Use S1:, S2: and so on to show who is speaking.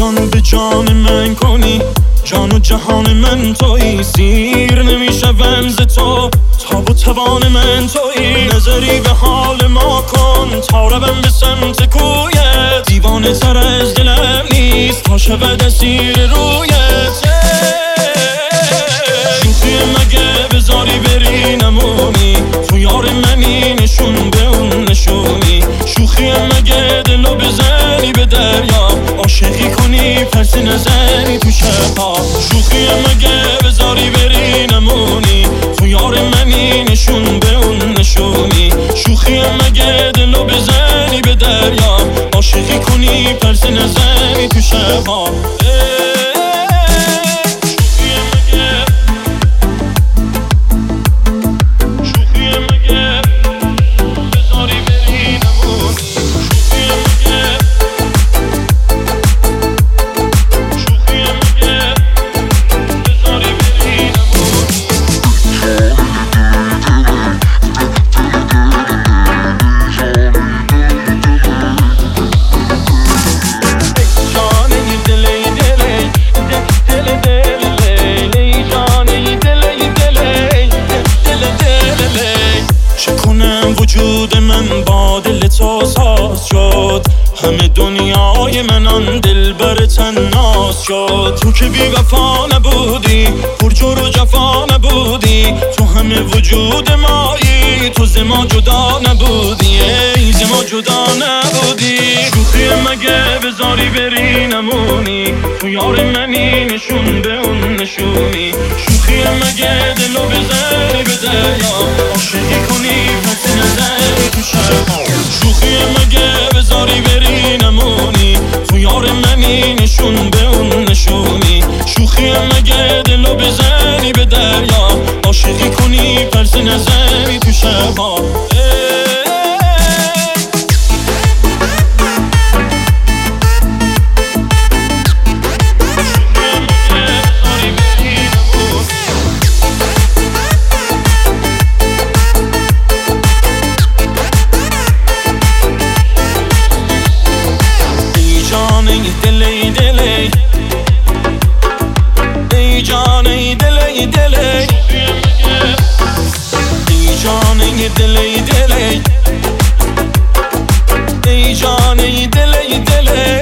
S1: جان به جان من کنی؟ جان و جهان من توی سیر نمیشه ز تو. تاب و توان من توی نظری به حال ما کن. تا روم به سمت کویت. دیوانه تر از دلم نیست. تا شود اسیر رویت نزنی تو شبها شوخی مگه بذاری بری نمونی؟ تو یار منی نشون به اون نشونی. شوخی مگه دلو بزنی به دریا؟ عاشقی کنی پس نزنی تو شبها وجود من با دل تو ساز شد. همه دنیای من آن دل بر تناس شد. تو که بی وفا نبودی پرجور و جفا نبودی. تو همه وجود مایی تو زما جدا نبودی. ای زما جدا نبودی. شوخی مگه بذاری بری نمونی؟ تو یار منی نشون به اون نشونی. شوخی مگه دلو بزنی به دلو بزنی به دریا. عاشقی کنی پس نزنی تو شبها دلي دلي ای جانه دلی دلی. ای جانه دلی دلی.